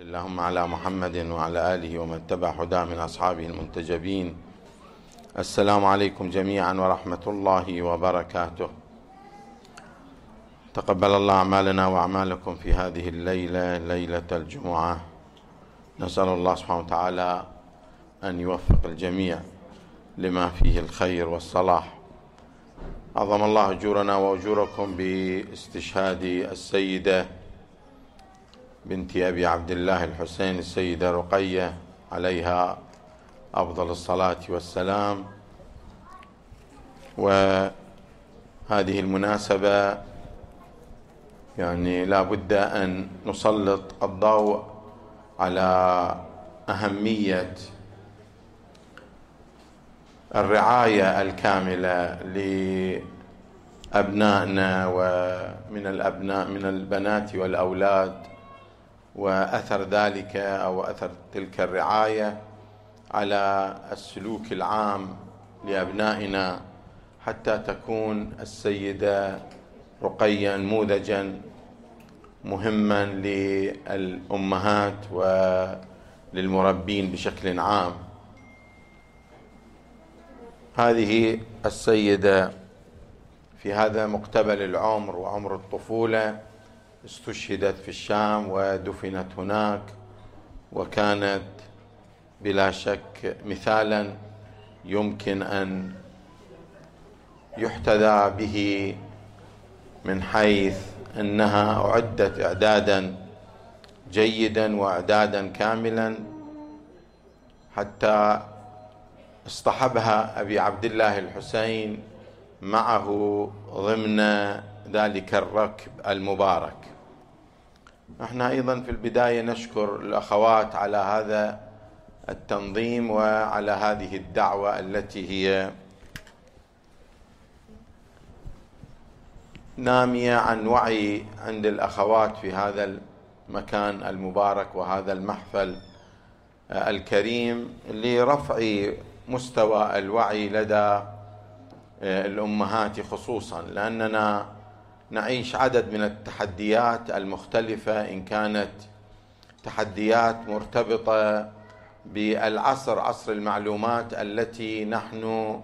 اللهم على محمد وعلى آله ومن تبع هداه من أصحابه المنتجبين. السلام عليكم جميعا ورحمة الله وبركاته. تقبل الله أعمالنا وأعمالكم في هذه الليلة ليلة الجمعة. نسأل الله سبحانه وتعالى أن يوفق الجميع لما فيه الخير والصلاح. عظم الله أجورنا وأجوركم باستشهاد السيدة بنت أبي عبد الله الحسين السيدة رقية عليها أفضل الصلاة والسلام. وهذه المناسبة يعني لا بد أن نسلط الضوء على أهمية الرعاية الكاملة لأبنائنا ومن الأبناء من البنات والأولاد. وأثر ذلك أو أثر تلك الرعاية على السلوك العام لأبنائنا حتى تكون السيدة رقيا نموذجا مهما للأمهات وللمربين بشكل عام. هذه السيدة في هذا مقتبل العمر وعمر الطفولة استشهدت في الشام ودفنت هناك وكانت بلا شك مثالا يمكن أن يحتذى به من حيث أنها أعدت اعدادا جيدا واعدادا كاملا حتى اصطحبها أبي عبد الله الحسين معه ضمن ذلك الركب المبارك. إحنا أيضا في البداية نشكر الاخوات على هذا التنظيم وعلى هذه الدعوة التي هي نامية عن وعي عند الاخوات في هذا المكان المبارك وهذا المحفل الكريم لرفع مستوى الوعي لدى الامهات خصوصا لاننا نعيش عدد من التحديات المختلفة إن كانت تحديات مرتبطة بالعصر عصر المعلومات التي نحن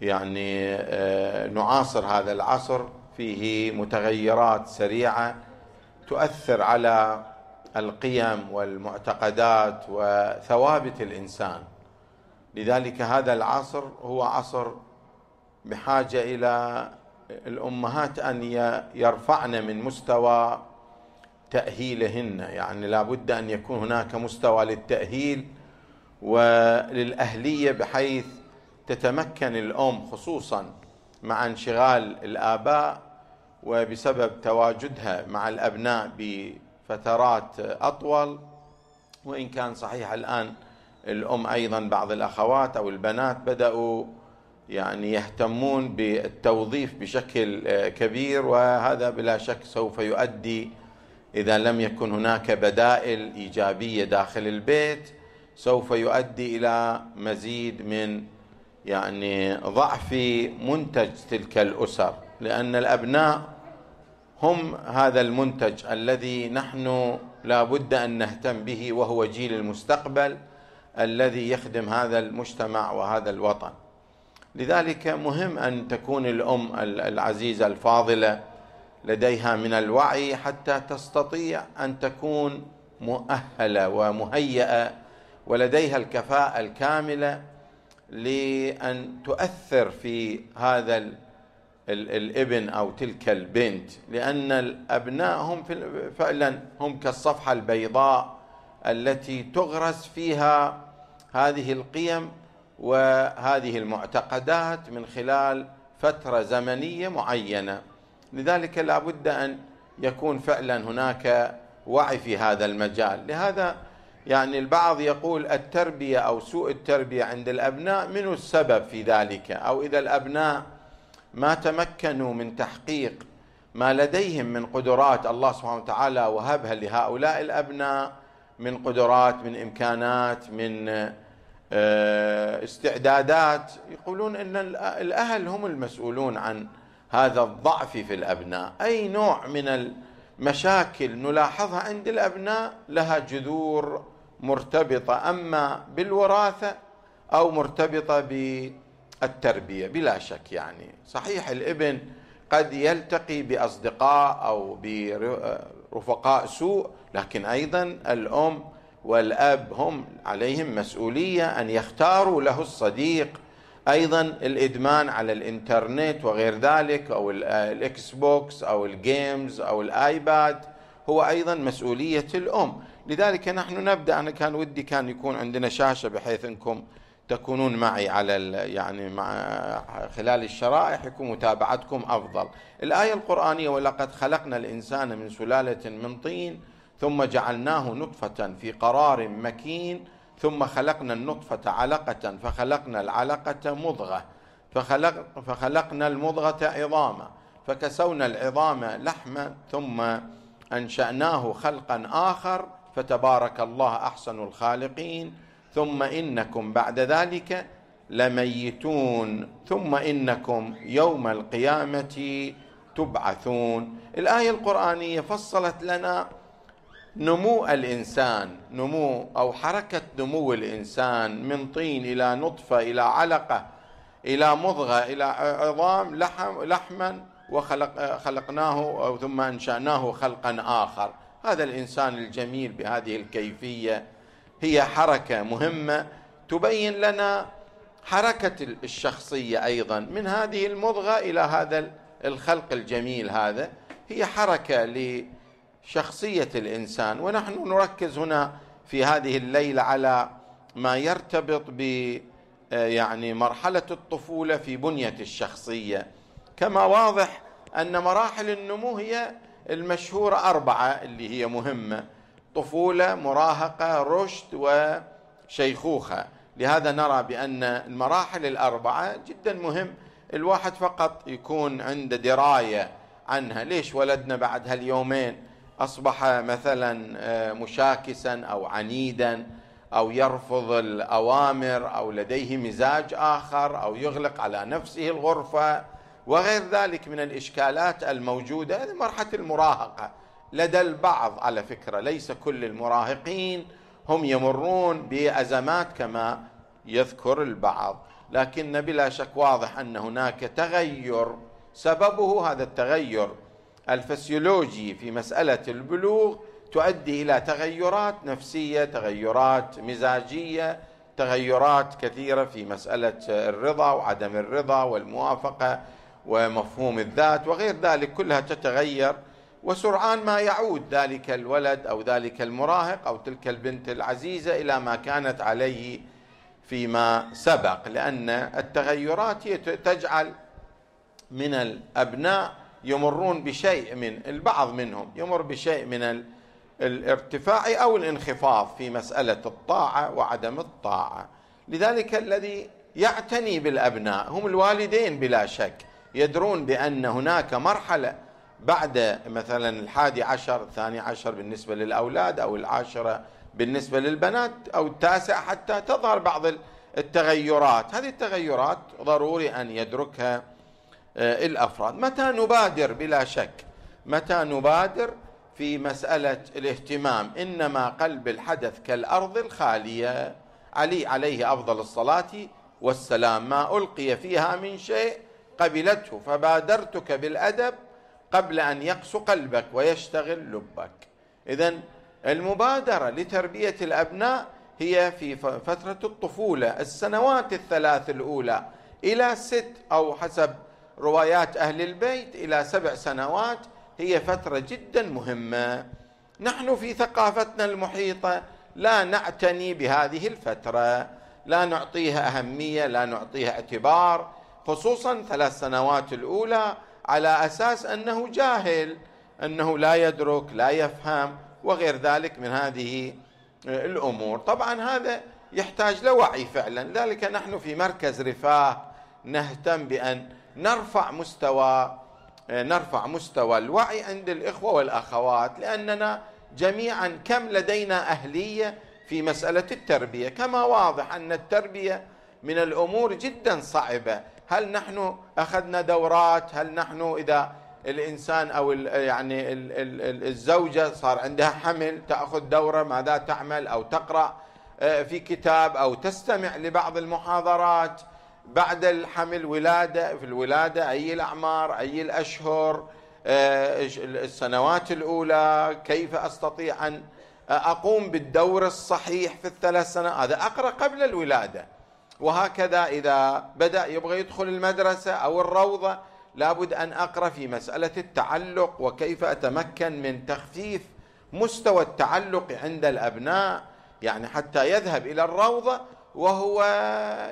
يعني نعاصر هذا العصر. فيه متغيرات سريعة تؤثر على القيم والمعتقدات وثوابت الإنسان. لذلك هذا العصر هو عصر بحاجة إلى الأمهات أن يرفعن من مستوى تأهيلهن. يعني لابد أن يكون هناك مستوى للتأهيل وللأهلية بحيث تتمكن الأم خصوصا مع انشغال الآباء وبسبب تواجدها مع الأبناء بفترات أطول. وإن كان صحيح الآن الأم أيضا بعض الأخوات أو البنات بدأوا يعني يهتمون بالتوظيف بشكل كبير وهذا بلا شك سوف يؤدي إذا لم يكن هناك بدائل إيجابية داخل البيت سوف يؤدي إلى مزيد من يعني ضعف منتج تلك الأسر. لأن الأبناء هم هذا المنتج الذي نحن لا بد أن نهتم به وهو جيل المستقبل الذي يخدم هذا المجتمع وهذا الوطن. لذلك مهم أن تكون الأم العزيزة الفاضلة لديها من الوعي حتى تستطيع أن تكون مؤهلة ومهيئة ولديها الكفاءة الكاملة لأن تؤثر في هذا الابن أو تلك البنت. لأن الأبناء هم فعلا هم كالصفحة البيضاء التي تغرس فيها هذه القيم وهذه المعتقدات من خلال فترة زمنية معينة. لذلك لا بد أن يكون فعلا هناك وعي في هذا المجال. لهذا يعني البعض يقول التربية أو سوء التربية عند الأبناء من السبب في ذلك؟ أو إذا الأبناء ما تمكنوا من تحقيق ما لديهم من قدرات الله سبحانه وتعالى وهبها لهؤلاء الأبناء من قدرات من إمكانات من استعدادات. يقولون إن الأهل هم المسؤولون عن هذا الضعف في الأبناء. أي نوع من مشاكل نلاحظها عند الأبناء لها جذور مرتبطة أما بالوراثة أو مرتبطة بالتربية بلا شك يعني. صحيح الإبن قد يلتقي بأصدقاء أو برفقاء سوء لكن أيضا الأم والأب هم عليهم مسؤولية أن يختاروا له الصديق أيضا الإدمان على الإنترنت وغير ذلك أو ال Xbox أو ال games أو ال iPad هو أيضا مسؤولية الأم لذلك نحن نبدأ أنا كان ودي كان يكون عندنا شاشة بحيث إنكم تكونون معي على يعني مع خلال الشرائح يكون متابعتكم أفضل. الآية القرآنية ولقد خلقنا الإنسان من سلالة من طين ثم جعلناه نطفة في قرار مكين ثم خلقنا النطفة علقة فخلقنا العلقة مضغة فخلق فخلقنا المضغة عظاما فكسونا العظام لحما ثم أنشأناه خلقا آخر فتبارك الله أحسن الخالقين ثم إنكم بعد ذلك لميتون ثم إنكم يوم القيامة تبعثون. الآية القرآنية فصلت لنا نمو الإنسان نمو أو حركة نمو الإنسان من طين إلى نطفة إلى علقة إلى مضغة إلى عظام لحم لحما وخلق خلقناه ثم أنشأناه خلقا آخر. هذا الإنسان الجميل بهذه الكيفية. هي حركة مهمة تبين لنا حركة الشخصية أيضا. من هذه المضغة إلى هذا الخلق الجميل هذا هي حركة لشخصيه الإنسان. ونحن نركز هنا في هذه الليلة على ما يرتبط ب يعني مرحلة الطفولة في بنية الشخصية. كما واضح أن مراحل النمو هي المشهورة أربعة اللي هي مهمة طفولة مراهقة رشد وشيخوخة. لهذا نرى بأن المراحل الأربعة جدا مهم. الواحد فقط يكون عنده دراية عنها. ليش ولدنا بعد هاليومين أصبح مثلا آه، مشاكسا أو عنيدا أو يرفض الأوامر أو لديه مزاج آخر أو يغلق على نفسه الغرفة وغير ذلك من الإشكالات الموجودة. هذه مرحلة المراهقة. لدى البعض على فكرة ليس كل المراهقين هم يمرون بأزمات كما يذكر البعض. لكن بلا شك واضح أن هناك تغير. سببه هذا التغير الفسيولوجي في مسألة البلوغ تؤدي إلى تغيرات نفسية تغيرات مزاجية تغيرات كثيرة في مسألة الرضا وعدم الرضا والموافقة ومفهوم الذات وغير ذلك كلها تتغير وسرعان ما يعود ذلك الولد أو ذلك المراهق أو تلك البنت العزيزة إلى ما كانت عليه فيما سبق لأن التغيرات هي تجعل من الأبناء يمرون بشيء من البعض منهم يمر بشيء من الارتفاع أو الانخفاض في مسألة الطاعة وعدم الطاعة. لذلك الذي يعتني بالأبناء هم الوالدين بلا شك يدرون بأن هناك مرحلة بعد مثلا الحادي عشر الثاني عشر بالنسبة للأولاد أو العاشرة بالنسبة للبنات أو التاسع حتى تظهر بعض التغيرات. هذه التغيرات ضروري أن يدركها آه، الأفراد. متى نبادر؟ بلا شك. متى نبادر؟ في مسألة الاهتمام. إنما قلب الحدث كالأرض الخالية. علي عليه أفضل الصلاة والسلام. ما ألقي فيها من شيء قبلته. فبادرتك بالأدب قبل أن يقسو قلبك ويشتغل لبك. اذا المبادرة لتربية الأبناء هي في فترة الطفولة. السنوات الثلاث الأولى إلى ست أو حسب روايات أهل البيت إلى سبع سنوات هي فترة جدا مهمة. نحن في ثقافتنا المحيطة لا نعتني بهذه الفترة. لا نعطيها أهمية لا نعطيها اعتبار خصوصا ثلاث سنوات الأولى على أساس أنه جاهل أنه لا يدرك لا يفهم وغير ذلك من هذه الأمور. طبعا هذا يحتاج لوعي فعلا. لذلك نحن في مركز رفاه نهتم بأن نرفع مستوى نرفع مستوى الوعي عند الإخوة والأخوات لأننا جميعا كم لدينا أهلية في مسألة التربية. كما واضح أن التربية من الأمور جدا صعبة. هل نحن أخذنا دورات؟ هل نحن إذا الإنسان أو يعني الزوجة صار عندها حمل تأخذ دورة ماذا تعمل أو تقرأ آه، في كتاب أو تستمع لبعض المحاضرات؟ بعد الحمل ولادة في الولادة أي الأعمار أي الأشهر آه، السنوات الأولى كيف أستطيع أن أقوم بالدور الصحيح في الثلاث سنوات؟ هذا أقرأ قبل الولادة. وهكذا إذا بدأ يبغى يدخل المدرسة أو الروضة لابد أن أقرأ في مسألة التعلق وكيف أتمكن من تخفيف مستوى التعلق عند الأبناء. يعني حتى يذهب إلى الروضة وهو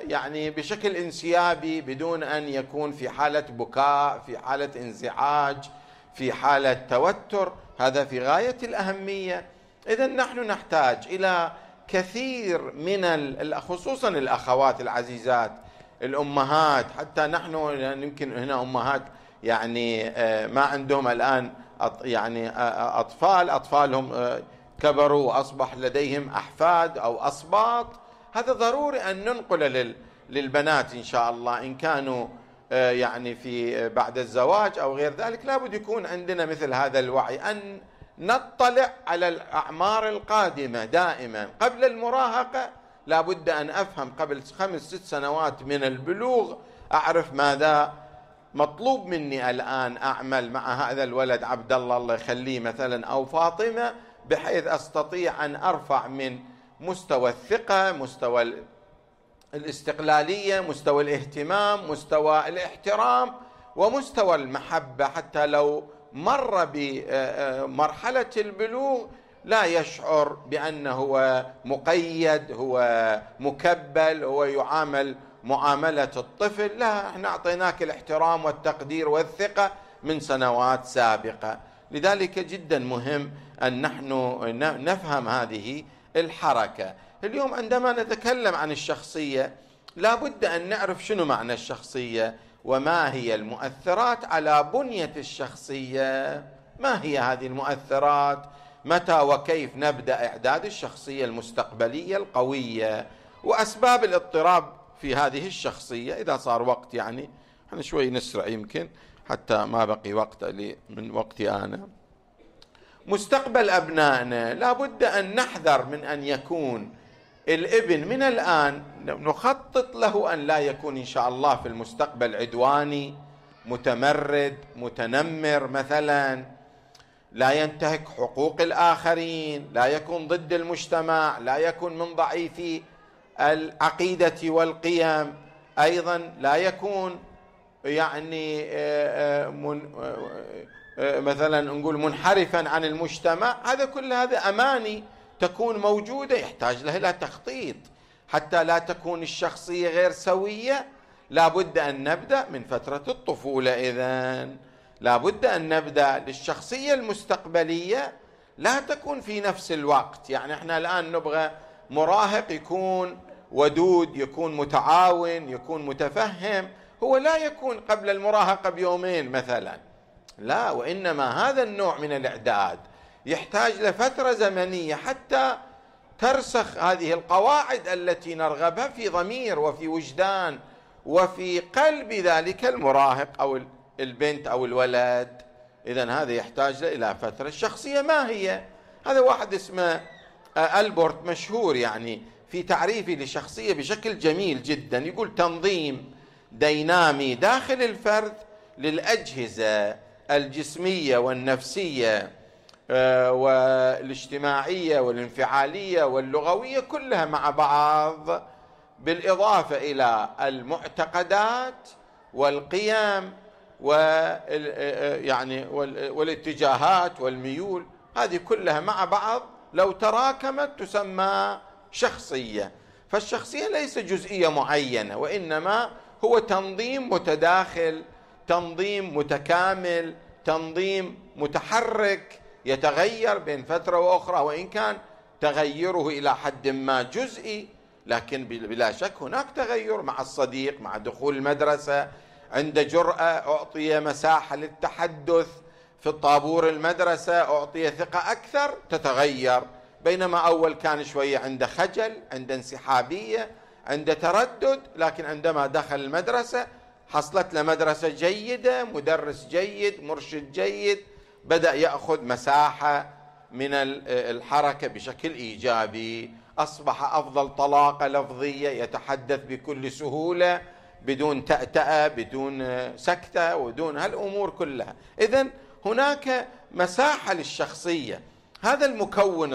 يعني بشكل انسيابي بدون أن يكون في حالة بكاء في حالة انزعاج في حالة توتر. هذا في غاية الأهمية. اذا نحن نحتاج إلى كثير من خصوصا الأخوات العزيزات الأمهات. حتى نحن يمكن هنا أمهات يعني آه، ما عندهم الآن يعني آه، آه، أطفال. أطفالهم كبروا وأصبح لديهم أحفاد أو اسباط هذا ضروري أن ننقل للبنات إن شاء الله إن كانوا يعني في بعد الزواج أو غير ذلك لابد يكون عندنا مثل هذا الوعي أن نطلع على الأعمار القادمة دائما. قبل المراهقة لابد أن أفهم قبل خمس ست سنوات من البلوغ أعرف ماذا مطلوب مني الآن أعمل مع هذا الولد عبد الله الله يخليه مثلا أو فاطمة بحيث أستطيع أن أرفع من مستوى الثقة مستوى الاستقلالية مستوى الاهتمام مستوى الاحترام ومستوى المحبة. حتى لو مر بمرحله البلوغ لا يشعر بأنه هو مقيد هو مكبل هو يعامل معاملة الطفل. لا إحنا أعطيناك الاحترام والتقدير والثقة من سنوات سابقة. لذلك جدا مهم أن نحن نفهم هذه الحركة. اليوم عندما نتكلم عن الشخصية لا بد أن نعرف شنو معنى الشخصية وما هي المؤثرات على بنية الشخصية. ما هي هذه المؤثرات؟ متى وكيف نبدأ إعداد الشخصية المستقبلية القوية؟ وأسباب الاضطراب في هذه الشخصية إذا صار وقت يعني. إحنا شوي نسرع يمكن حتى ما بقي وقت من وقتي أنا. مستقبل أبنائنا لابد أن نحذر من أن يكون الابن من الآن نخطط له أن لا يكون إن شاء الله في المستقبل عدواني متمرد متنمر مثلا لا ينتهك حقوق الآخرين لا يكون ضد المجتمع لا يكون من ضعيفي العقيدة والقيم أيضا لا يكون يعني آه، آه، مثلا نقول منحرفا عن المجتمع هذا كل هذا أماني تكون موجودة يحتاج لها إلى تخطيط. حتى لا تكون الشخصية غير سوية لابد أن نبدأ من فترة الطفولة. اذا لابد أن نبدأ للشخصية المستقبلية لا تكون في نفس الوقت. يعني إحنا الآن نبغى مراهق يكون ودود يكون متعاون يكون متفهم. هو لا يكون قبل المراهقة بيومين مثلا. لا وإنما هذا النوع من الإعداد يحتاج لفترة زمنية حتى ترسخ هذه القواعد التي نرغبها في ضمير وفي وجدان وفي قلب ذلك المراهق أو البنت أو الولد. اذا هذا يحتاج إلى فترة الشخصيه ما هي هذا واحد اسمه آه، البورت مشهور يعني في تعريفه للشخصيه بشكل جميل جدا. يقول تنظيم دينامي داخل الفرد للأجهزة. الجسمية والنفسية آه، والاجتماعية والانفعالية واللغوية كلها مع بعض بالإضافة إلى المعتقدات والقيم و يعني والاتجاهات والميول. هذه كلها مع بعض لو تراكمت تسمى شخصية. فالشخصية ليس جزئية معينة وإنما هو تنظيم متداخل تنظيم متكامل تنظيم متحرك يتغير بين فترة وأخرى وإن كان تغيره إلى حد ما جزئي لكن بلا شك هناك تغير مع الصديق مع دخول المدرسة عند جرأة أعطي مساحة للتحدث في الطابور المدرسة أعطي ثقة أكثر تتغير. بينما أول كان شوية عنده خجل عنده انسحابية عنده تردد لكن عندما دخل المدرسة حصلت له مدرسة جيدة مدرس جيد مرشد جيد بدأ يأخذ مساحة من الحركة بشكل إيجابي أصبح أفضل طلاقة لفظية يتحدث بكل سهولة بدون تأتأة بدون سكتة ودون هالأمور كلها. إذا هناك مساحة للشخصية. هذا المكون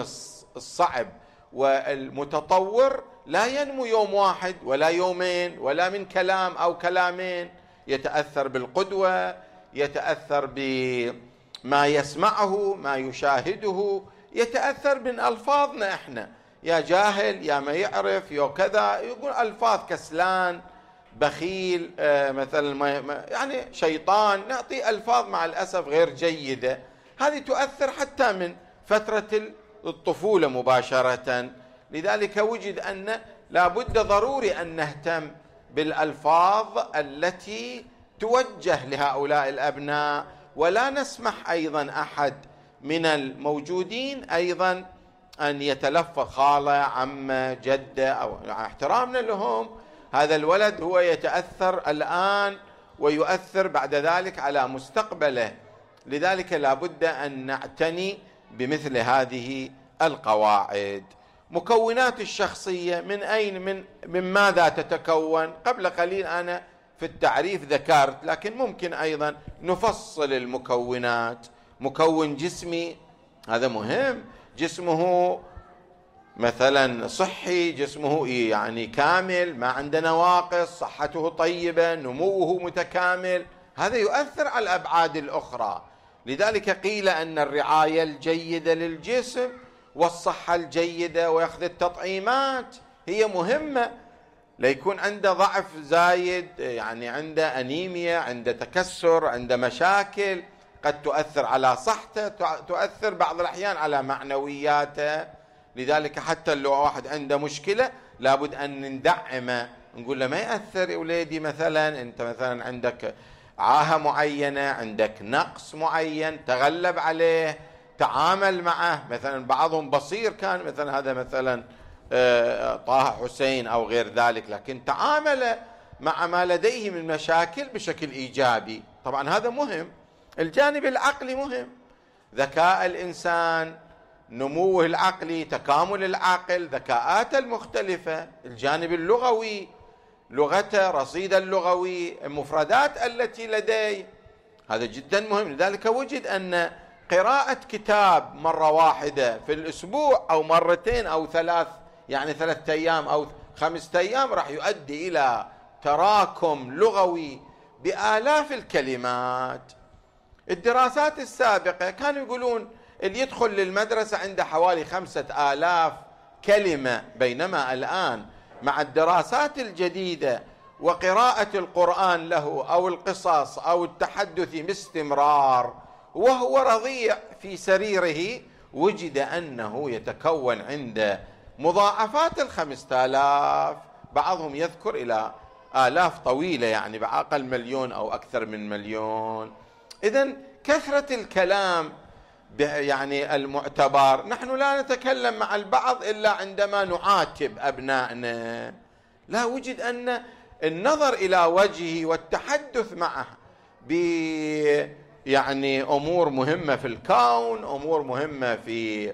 الصعب والمتطور لا ينمو يوم واحد ولا يومين ولا من كلام أو كلامين. يتأثر بالقدوة يتأثر بما يسمعه ما يشاهده. يتأثر من ألفاظنا إحنا. يا جاهل يا ما يعرف يا كذا. يقول ألفاظ كسلان بخيل آه، مثلا يعني شيطان. نعطي ألفاظ مع الأسف غير جيدة. هذه تؤثر حتى من فترة الطفولة مباشرة. لذلك وجد أن لا بد ضروري أن نهتم بالألفاظ التي توجه لهؤلاء الأبناء ولا نسمح أيضا أحد من الموجودين أيضا أن يتلفظ خالة عمة جدة أو احترامنا لهم. هذا الولد هو يتأثر الآن ويؤثر بعد ذلك على مستقبله. لذلك لا بد أن نعتني بمثل هذه القواعد. مكونات الشخصية من أين من من ماذا تتكون؟ قبل قليل أنا في التعريف ذكرت لكن ممكن أيضا نفصل المكونات. مكون جسمي هذا مهم. جسمه مثلا صحي جسمه يعني كامل ما عنده نواقص صحته طيبة نموه متكامل. هذا يؤثر على الأبعاد الأخرى. لذلك قيل أن الرعاية الجيدة للجسم والصحة الجيدة ويأخذ التطعيمات. هي مهمة. ليكون عنده ضعف زايد يعني عنده أنيميا عنده تكسر عنده مشاكل. قد تؤثر على صحته تؤثر بعض الأحيان على معنوياته. لذلك حتى لو واحد عنده مشكلة لابد أن ندعمه. نقول له ما يأثر يا وليدي مثلا؟ أنت مثلا عندك عاهة معينة عندك نقص معين تغلب عليه. تعامل معه. مثلا بعضهم بصير كان مثلا هذا مثلا آه، طه حسين أو غير ذلك لكن تعامل مع ما لديه من مشاكل بشكل إيجابي. طبعا هذا مهم. الجانب العقلي مهم. ذكاء الإنسان نموه العقلي تكامل العقل ذكاءاته المختلفة الجانب اللغوي لغته رصيده اللغوي المفردات التي لديه. هذا جدا مهم. لذلك وجد أن قراءة كتاب مرة واحدة في الأسبوع أو مرتين أو ثلاث يعني ثلاثة أيام أو خمسة أيام راح يؤدي إلى تراكم لغوي بآلاف الكلمات. الدراسات السابقة كانوا يقولون اللي يدخل للمدرسة عنده حوالي خمسة آلاف كلمة بينما الآن مع الدراسات الجديدة وقراءة القرآن له أو القصص أو التحدث باستمرار وهو رضيع في سريره وجد أنه يتكون عند مضاعفات الخمسة آلاف بعضهم يذكر إلى آلاف طويلة يعني بأقل مليون أو أكثر من مليون. إذا كثرة الكلام يعني المعتبر. نحن لا نتكلم مع البعض إلا عندما نعاتب أبنائنا. لا وجد أن النظر إلى وجهه والتحدث معه يعني أمور مهمة في الكون أمور مهمة في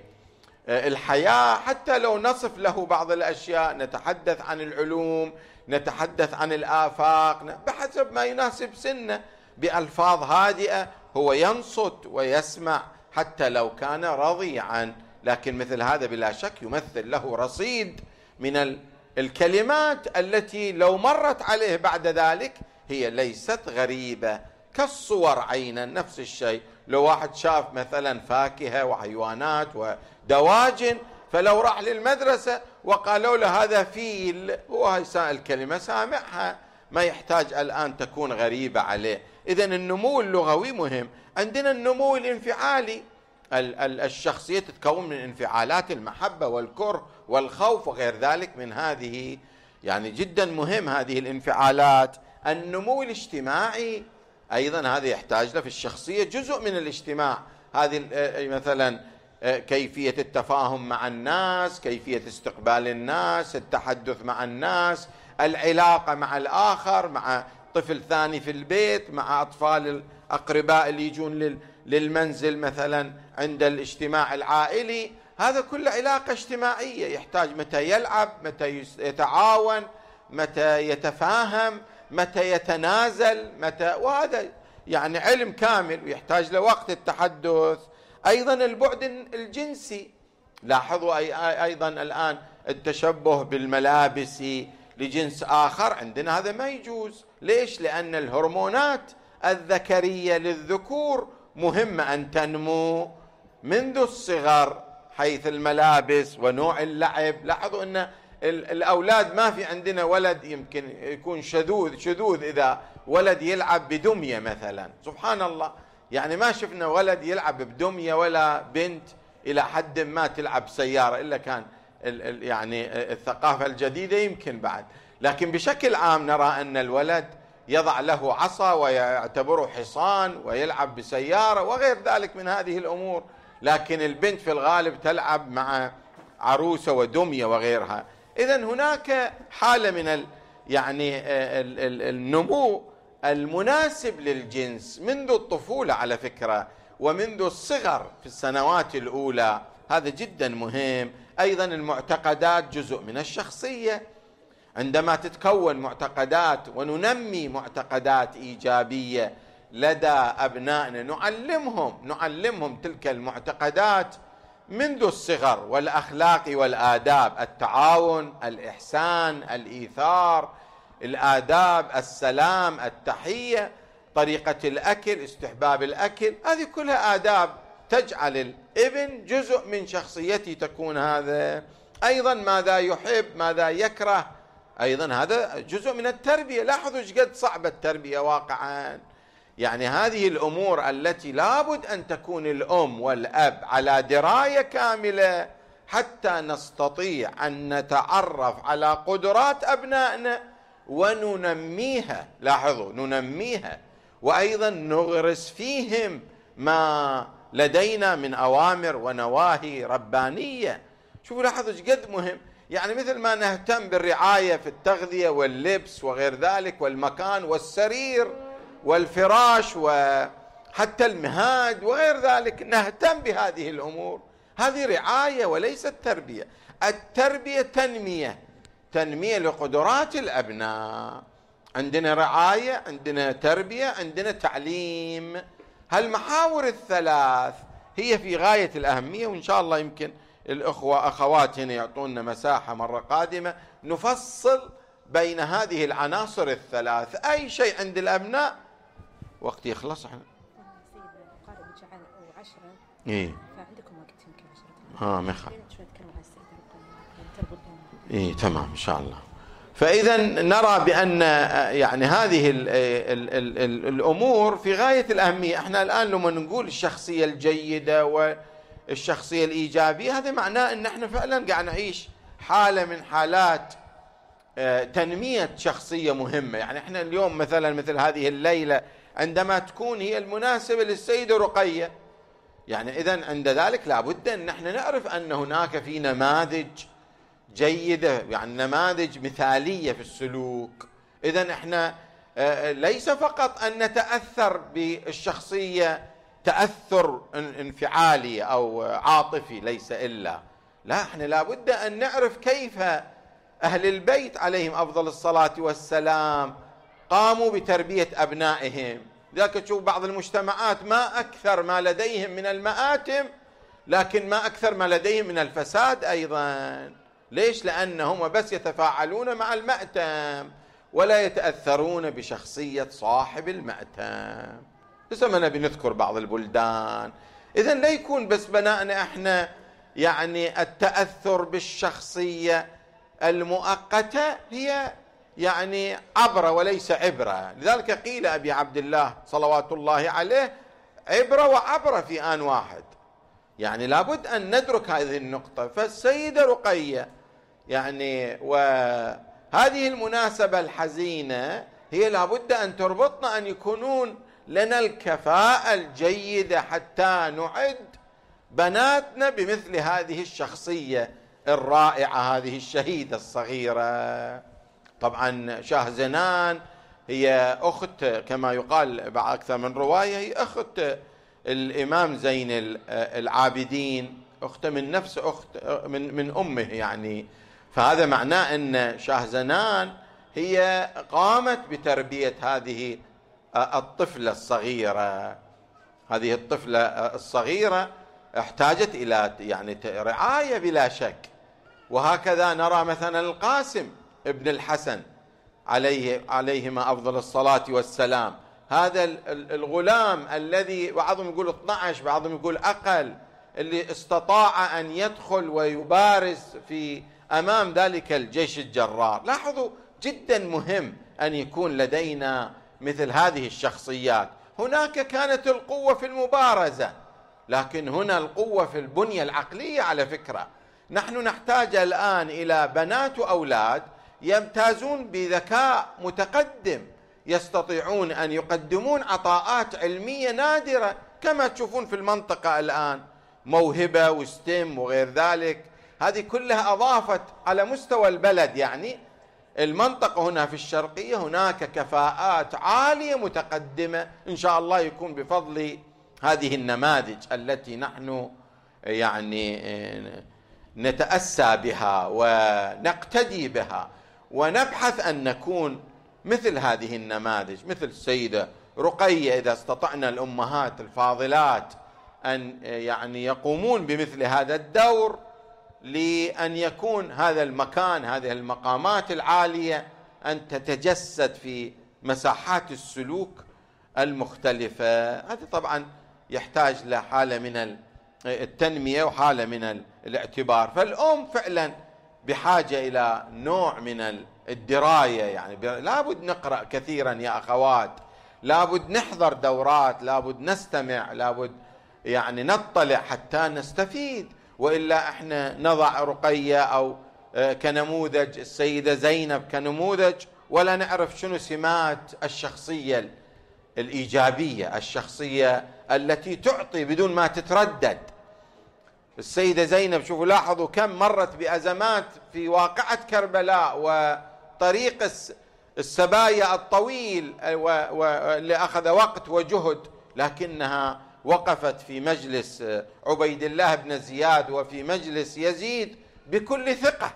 آه، الحياة. حتى لو نصف له بعض الأشياء نتحدث عن العلوم نتحدث عن الآفاق بحسب ما يناسب سنه. بألفاظ هادئة هو ينصت ويسمع حتى لو كان رضيعا. لكن مثل هذا بلا شك يمثل له رصيد من الكلمات التي لو مرت عليه بعد ذلك هي ليست غريبة. كالصور عينا نفس الشيء. لو واحد شاف مثلا فاكهة وحيوانات ودواجن فلو راح للمدرسة وقالوا له هذا فيل هو هاي الكلمة سامعها ما يحتاج الآن تكون غريبة عليه. اذا النمو اللغوي مهم. عندنا النمو الانفعالي. الشخصية تتكون من انفعالات المحبة والكره والخوف وغير ذلك من هذه يعني جدا مهم هذه الانفعالات. النمو الاجتماعي أيضا هذا يحتاج له في الشخصية جزء من الاجتماع. هذه آه، مثلا آه، كيفية التفاهم مع الناس كيفية استقبال الناس التحدث مع الناس العلاقة مع الآخر مع طفل ثاني في البيت مع أطفال الأقرباء اللي يجون للمنزل مثلا عند الاجتماع العائلي. هذا كله علاقة اجتماعية يحتاج متى يلعب متى يتعاون متى يتفاهم. متى يتنازل متى وهذا يعني علم كامل ويحتاج لوقت التحدث. أيضا البعد الجنسي. لاحظوا أي أيضا الآن التشبه بالملابس لجنس آخر. عندنا هذا ما يجوز. ليش؟ لأن الهرمونات الذكرية للذكور مهمه أن تنمو منذ الصغر حيث الملابس ونوع اللعب. لاحظوا إن الأولاد ما في عندنا ولد يمكن يكون شذوذ شذوذ إذا ولد يلعب بدمية مثلا. سبحان الله يعني ما شفنا ولد يلعب بدمية ولا بنت إلى حد ما تلعب سيارة إلا كان يعني الثقافة الجديدة يمكن بعد. لكن بشكل عام نرى أن الولد يضع له عصا ويعتبره حصان ويلعب بسيارة وغير ذلك من هذه الأمور. لكن البنت في الغالب تلعب مع عروسة ودمية وغيرها. اذا هناك حالة من ال يعني النمو المناسب للجنس منذ الطفولة على فكرة ومنذ الصغر في السنوات الأولى. هذا جدا مهم. أيضا المعتقدات جزء من الشخصية. عندما تتكون معتقدات وننمي معتقدات إيجابية لدى أبنائنا نعلمهم نعلمهم تلك المعتقدات منذ الصغر والأخلاق والآداب التعاون الإحسان الإيثار الآداب السلام التحية طريقة الأكل استحباب الأكل هذه كلها آداب تجعل الإبن جزء من شخصيته تكون هذا. أيضا ماذا يحب ماذا يكره أيضا هذا جزء من التربية. لاحظوا إيش قد صعبة التربية واقعا. يعني هذه الأمور التي لابد أن تكون الأم والأب على دراية كاملة حتى نستطيع أن نتعرف على قدرات أبنائنا وننميها. لاحظوا ننميها. وأيضا نغرس فيهم ما لدينا من أوامر ونواهي ربانية. شوفوا لاحظوا إيش قد مهم. يعني مثل ما نهتم بالرعاية في التغذية واللبس وغير ذلك والمكان والسرير والفراش وحتى المهاد وغير ذلك نهتم بهذه الأمور. هذه رعاية وليست تربيه التربية تنمية تنمية لقدرات الأبناء. عندنا رعاية عندنا تربية عندنا تعليم. هالمحاور الثلاث هي في غاية الأهمية وإن شاء الله يمكن الأخوة أخوات هنا يعطونا مساحة مرة قادمة نفصل بين هذه العناصر الثلاث. أي شيء عند الأبناء وقت يخلص إحنا. إيه. فعندكم وقت يمكن آه ما يخالف إيه تمام إن شاء الله. فإذا نرى بأن يعني هذه ال ال ال ال الأمور في غاية الأهمية. إحنا الآن لما نقول الشخصية الجيدة والشخصية الإيجابية هذا معناه إن إحنا فعلا قاعد نعيش حالة من حالات آه، تنمية شخصية مهمة. يعني إحنا اليوم مثلا مثل هذه الليلة عندما تكون هي المناسبة للسيدة رقية. يعني إذا عند ذلك لابد أن نحن نعرف أن هناك في نماذج جيدة يعني نماذج مثالية في السلوك. إذا إحنا آه، ليس فقط أن نتأثر بالشخصية تأثر انفعالي أو عاطفي ليس إلا. لا إحنا لابد أن نعرف كيف أهل البيت عليهم أفضل الصلاة والسلام قاموا بتربية أبنائهم. ذاك تشوف بعض المجتمعات ما أكثر ما لديهم من المآتم لكن ما أكثر ما لديهم من الفساد أيضا. ليش؟ لأنهم بس يتفاعلون مع المأتم ولا يتأثرون بشخصية صاحب المأتم. بس ما نبي نذكر بعض البلدان. اذا لا يكون بس بنائنا إحنا يعني التأثر بالشخصية المؤقتة هي يعني عبرة وليس عبرة. لذلك قيل أبي عبد الله صلوات الله عليه عبرة وعبرة في آن واحد. يعني لابد أن ندرك هذه النقطة. فالسيدة رقية يعني وهذه المناسبة الحزينة هي لابد أن تربطنا أن يكونون لنا الكفاءة الجيدة حتى نعد بناتنا بمثل هذه الشخصية الرائعة هذه الشهيدة الصغيرة. طبعا شاه زنان هي أخت كما يقال أكثر من رواية هي أخت الإمام زين العابدين أخت من نفس أخت من من أمه يعني. فهذا معناه أن شاهزنان هي قامت بتربية هذه الطفلة الصغيرة. هذه الطفلة الصغيرة احتاجت إلى يعني رعاية بلا شك. وهكذا نرى مثلا القاسم. ابن الحسن عليه عليهما أفضل الصلاة والسلام. هذا الغلام الذي بعضهم يقول 12 بعضهم يقول أقل اللي استطاع أن يدخل ويبارز في أمام ذلك الجيش الجرار. لاحظوا جدا مهم أن يكون لدينا مثل هذه الشخصيات. هناك كانت القوة في المبارزة لكن هنا القوة في البنية العقلية على فكرة. نحن نحتاج الآن إلى بنات واولاد يمتازون بذكاء متقدم يستطيعون أن يقدمون عطاءات علمية نادرة كما تشوفون في المنطقة الآن. موهبة وستيم وغير ذلك. هذه كلها أضافت على مستوى البلد يعني المنطقة هنا في الشرقية هناك كفاءات عالية متقدمة إن شاء الله يكون بفضل هذه النماذج التي نحن يعني نتأسى بها ونقتدي بها. ونبحث أن نكون مثل هذه النماذج مثل السيدة رقية إذا استطعنا الأمهات الفاضلات أن يعني يقومون بمثل هذا الدور لأن يكون هذا المكان هذه المقامات العالية أن تتجسد في مساحات السلوك المختلفة. هذا طبعا يحتاج لحاله من التنمية وحالة من الاعتبار. فالأم فعلا بحاجة إلى نوع من الدراية يعني. لابد نقرأ كثيرا يا أخوات. لابد نحضر دورات لابد نستمع لابد يعني نطلع حتى نستفيد. وإلا إحنا نضع رقية أو آه، كنموذج السيدة زينب كنموذج ولا نعرف شنو سمات الشخصية الإيجابية الشخصية التي تعطي بدون ما تتردد. السيدة زينب شوفوا لاحظوا كم مرت بأزمات في واقعة كربلاء وطريق السبايا الطويل واللي أخذ وقت وجهد لكنها وقفت في مجلس عبيد الله بن زياد وفي مجلس يزيد بكل ثقة.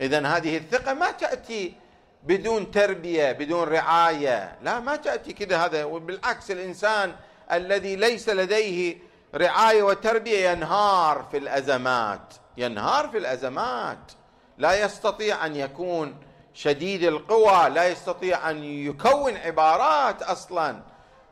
إذا هذه الثقة ما تأتي بدون تربية بدون رعاية لا ما تأتي كذا هذا وبالعكس الإنسان الذي ليس لديه رعاية وتربية ينهار في الأزمات ينهار في الأزمات. لا يستطيع أن يكون شديد القوى لا يستطيع أن يكون عبارات أصلا.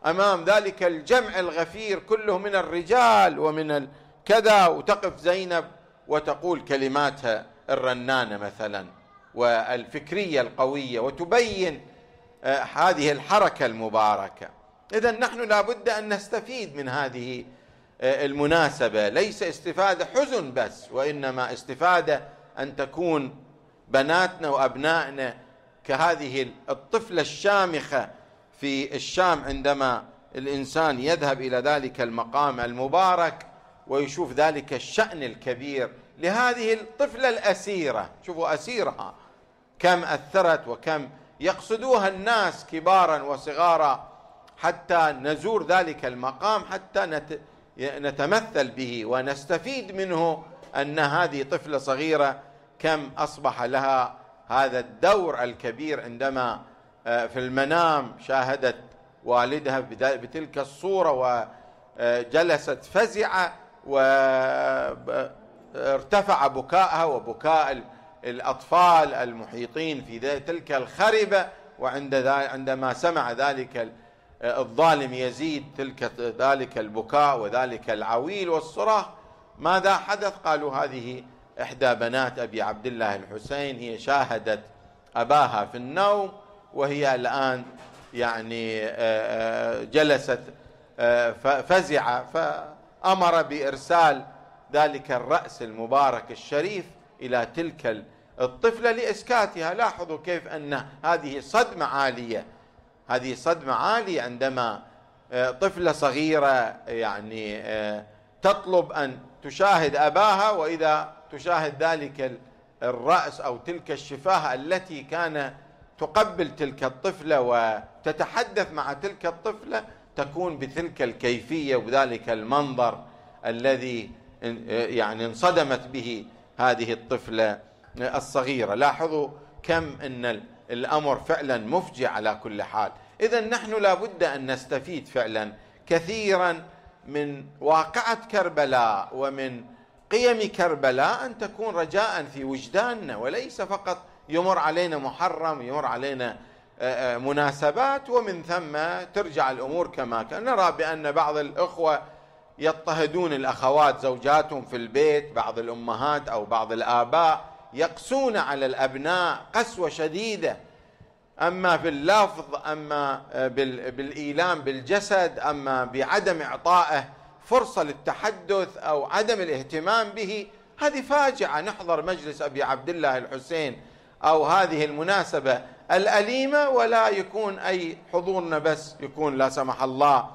أمام ذلك الجمع الغفير كله من الرجال ومن الكذا وتقف زينب وتقول كلماتها الرنانة مثلا والفكرية القوية وتبين آه، هذه الحركة المباركة. اذا نحن لابد أن نستفيد من هذه المناسبة. ليس استفادة حزن بس وإنما استفادة أن تكون بناتنا وأبنائنا كهذه الطفلة الشامخة في الشام عندما الإنسان يذهب إلى ذلك المقام المبارك ويشوف ذلك الشأن الكبير لهذه الطفلة الأسيرة. شوفوا أسيرها. كم أثرت وكم يقصدوها الناس كبارا وصغارا حتى نزور ذلك المقام حتى نت نتمثل به ونستفيد منه أن هذه طفلة صغيرة كم أصبح لها هذا الدور الكبير عندما آه، في المنام شاهدت والدها بتلك الصورة وجلست فزعة وارتفع بكاءها وبكاء الأطفال المحيطين في تلك الخربة وعند عندما سمع ذلك الظالم يزيد تلك ذلك البكاء وذلك العويل والصراخ. ماذا حدث؟ قالوا هذه إحدى بنات أبي عبد الله الحسين هي شاهدت أباها في النوم وهي الآن يعني آه، آه، جلست آه، فزع فأمر بإرسال ذلك الرأس المبارك الشريف إلى تلك الطفلة لإسكاتها. لاحظوا كيف أن هذه صدمة عالية هذه صدمة عالية عندما آه، طفلة صغيرة يعني آه، تطلب أن تشاهد أباها وإذا تشاهد ذلك الرأس أو تلك الشفاه التي كان تقبل تلك الطفلة وتتحدث مع تلك الطفلة تكون بتلك الكيفية وبذلك المنظر الذي يعني انصدمت به هذه الطفلة الصغيرة. لاحظوا كم إن الأمر فعلا مفجع على كل حال. اذا نحن لابد أن نستفيد فعلا كثيرا من واقعة كربلاء ومن قيم كربلاء أن تكون رجاء في وجداننا وليس فقط يمر علينا محرم يمر علينا آه، آه، مناسبات ومن ثم ترجع الأمور كما كان. نرى بأن بعض الأخوة يضطهدون الأخوات زوجاتهم في البيت بعض الأمهات أو بعض الآباء. يقسون على الأبناء قسوة شديدة. أما في اللفظ أما آه، بالإيلام بالجسد أما بعدم إعطائه فرصة للتحدث أو عدم الاهتمام به هذه فاجعة. نحضر مجلس أبي عبد الله الحسين أو هذه المناسبة الأليمة ولا يكون أي حضورنا بس يكون لا سمح الله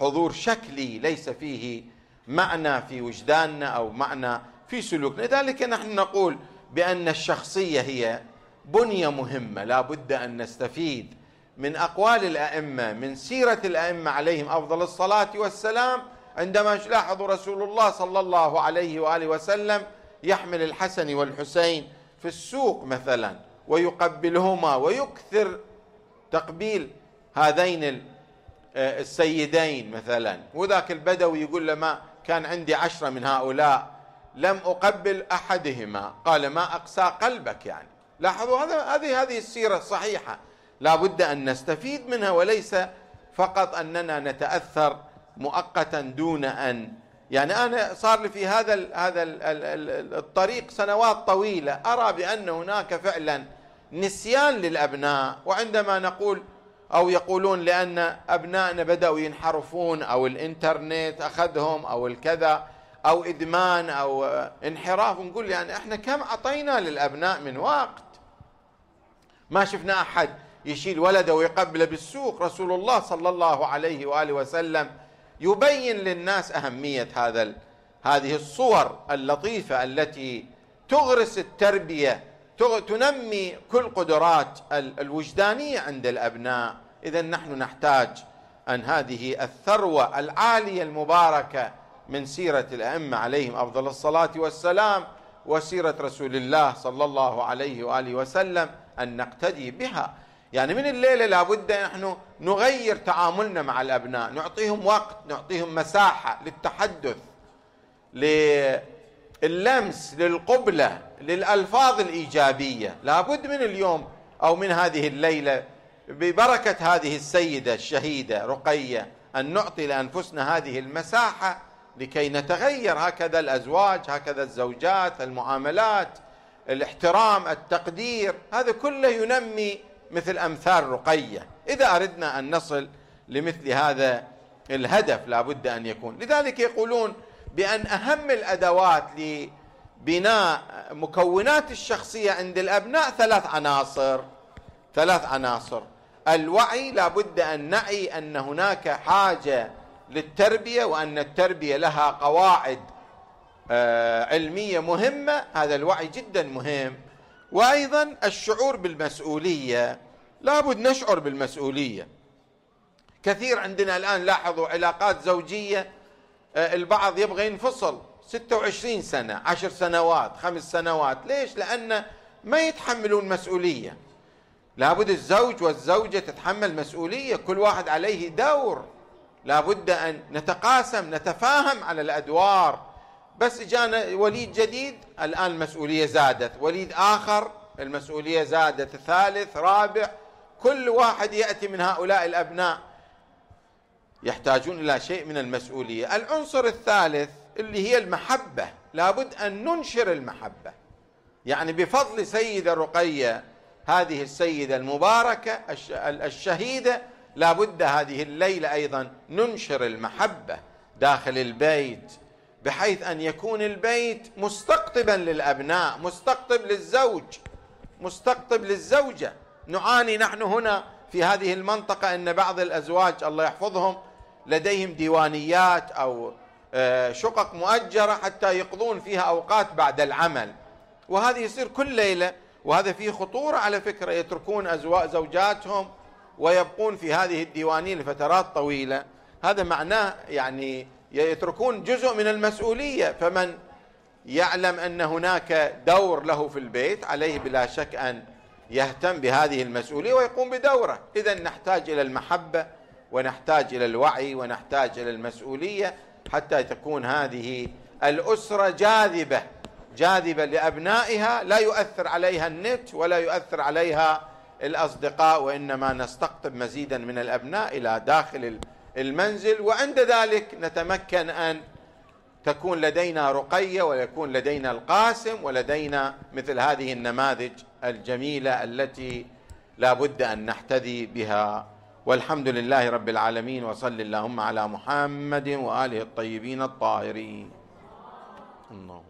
حضور شكلي ليس فيه معنى في وجداننا أو معنى في سلوكنا. لذلك نحن نقول بأن الشخصية هي بنية مهمة لا بد أن نستفيد من أقوال الأئمة من سيرة الأئمة عليهم أفضل الصلاة والسلام. عندما لاحظوا رسول الله صلى الله عليه وآله وسلم يحمل الحسن والحسين في السوق مثلا ويقبلهما ويكثر تقبيل هذين السيدين مثلا. وذاك البدوي يقول له ما كان عندي عشرة من هؤلاء لم أقبل أحدهما. قال ما أقسى قلبك يعني. لاحظوا هذا هذه هذه السيرة الصحيحة لا بد أن نستفيد منها وليس فقط أننا نتأثر مؤقتا دون أن. يعني أنا صار لي في هذا ال هذا ال الطريق سنوات طويلة. أرى بأن هناك فعلا نسيان للأبناء. وعندما نقول أو يقولون لأن أبنائنا بدأوا ينحرفون أو الإنترنت أخذهم أو الكذا أو إدمان أو انحراف نقول يعني إحنا كم أعطينا للأبناء من وقت؟ ما شفنا أحد يشيل ولده ويقبله بالسوق. رسول الله صلى الله عليه وآله وسلم يبين للناس أهمية هذا هذه الصور اللطيفة التي تغرس التربية تنمي كل قدرات الوجدانية عند الأبناء. اذا نحن نحتاج أن هذه الثروة العالية المباركة من سيرة الأئمة عليهم أفضل الصلاة والسلام وسيرة رسول الله صلى الله عليه وآله وسلم أن نقتدي بها. يعني من الليلة لابد نحن نغير تعاملنا مع الأبناء نعطيهم وقت نعطيهم مساحة للتحدث للمس للقبلة للألفاظ الإيجابية. لابد من اليوم أو من هذه الليلة ببركة هذه السيدة الشهيدة رقية أن نعطي لأنفسنا هذه المساحة لكي نتغير هكذا الأزواج هكذا الزوجات المعاملات الاحترام التقدير هذا كله ينمي مثل أمثال رقية. إذا أردنا أن نصل لمثل هذا الهدف لابد أن يكون. لذلك يقولون بأن أهم الأدوات بناء مكونات الشخصية عند الأبناء ثلاث عناصر. ثلاث عناصر. الوعي لابد أن نعي أن هناك حاجة للتربية وأن التربية لها قواعد آه، علمية مهمة. هذا الوعي جدا مهم. وأيضا الشعور بالمسؤولية. لابد نشعر بالمسؤولية. كثير عندنا الآن لاحظوا علاقات زوجية آه، البعض يبغى ينفصل. 26 سنة عشر سنوات خمس سنوات. ليش؟ لأن ما يتحملون مسؤولية. لابد الزوج والزوجة تتحمل مسؤولية. كل واحد عليه دور. لابد أن نتقاسم نتفاهم على الأدوار. بس جانا وليد جديد الآن المسؤولية زادت. وليد آخر المسؤولية زادت. ثالث رابع كل واحد يأتي من هؤلاء الأبناء. يحتاجون إلى شيء من المسؤولية. العنصر الثالث اللي هي المحبة. لابد أن ننشر المحبة. يعني بفضل سيدة رقية هذه السيدة المباركة الشهيدة لابد هذه الليلة أيضا ننشر المحبة داخل البيت بحيث أن يكون البيت مستقطبا للأبناء مستقطب للزوج مستقطب للزوجة. نعاني نحن هنا في هذه المنطقة أن بعض الأزواج الله يحفظهم لديهم ديوانيات أو آه، شقق مؤجرة حتى يقضون فيها أوقات بعد العمل. وهذه يصير كل ليلة وهذا فيه خطورة على فكرة يتركون أزواج زوجاتهم ويبقون في هذه الديوانية لفترات طويلة. هذا معناه يعني يتركون جزء من المسؤولية. فمن يعلم أن هناك دور له في البيت عليه بلا شك أن يهتم بهذه المسؤولية ويقوم بدوره. إذا نحتاج إلى المحبة ونحتاج إلى الوعي ونحتاج إلى المسؤولية حتى تكون هذه الأسرة جاذبة. جاذبة لأبنائها لا يؤثر عليها النت ولا يؤثر عليها الأصدقاء وإنما نستقطب مزيدا من الأبناء إلى داخل المنزل. وعند ذلك نتمكن أن تكون لدينا رقية ويكون لدينا القاسم ولدينا مثل هذه النماذج الجميلة التي لا بد أن نحتذي بها. والحمد لله رب العالمين وصل اللهم على محمد وآله الطيبين الطاهرين. اللهم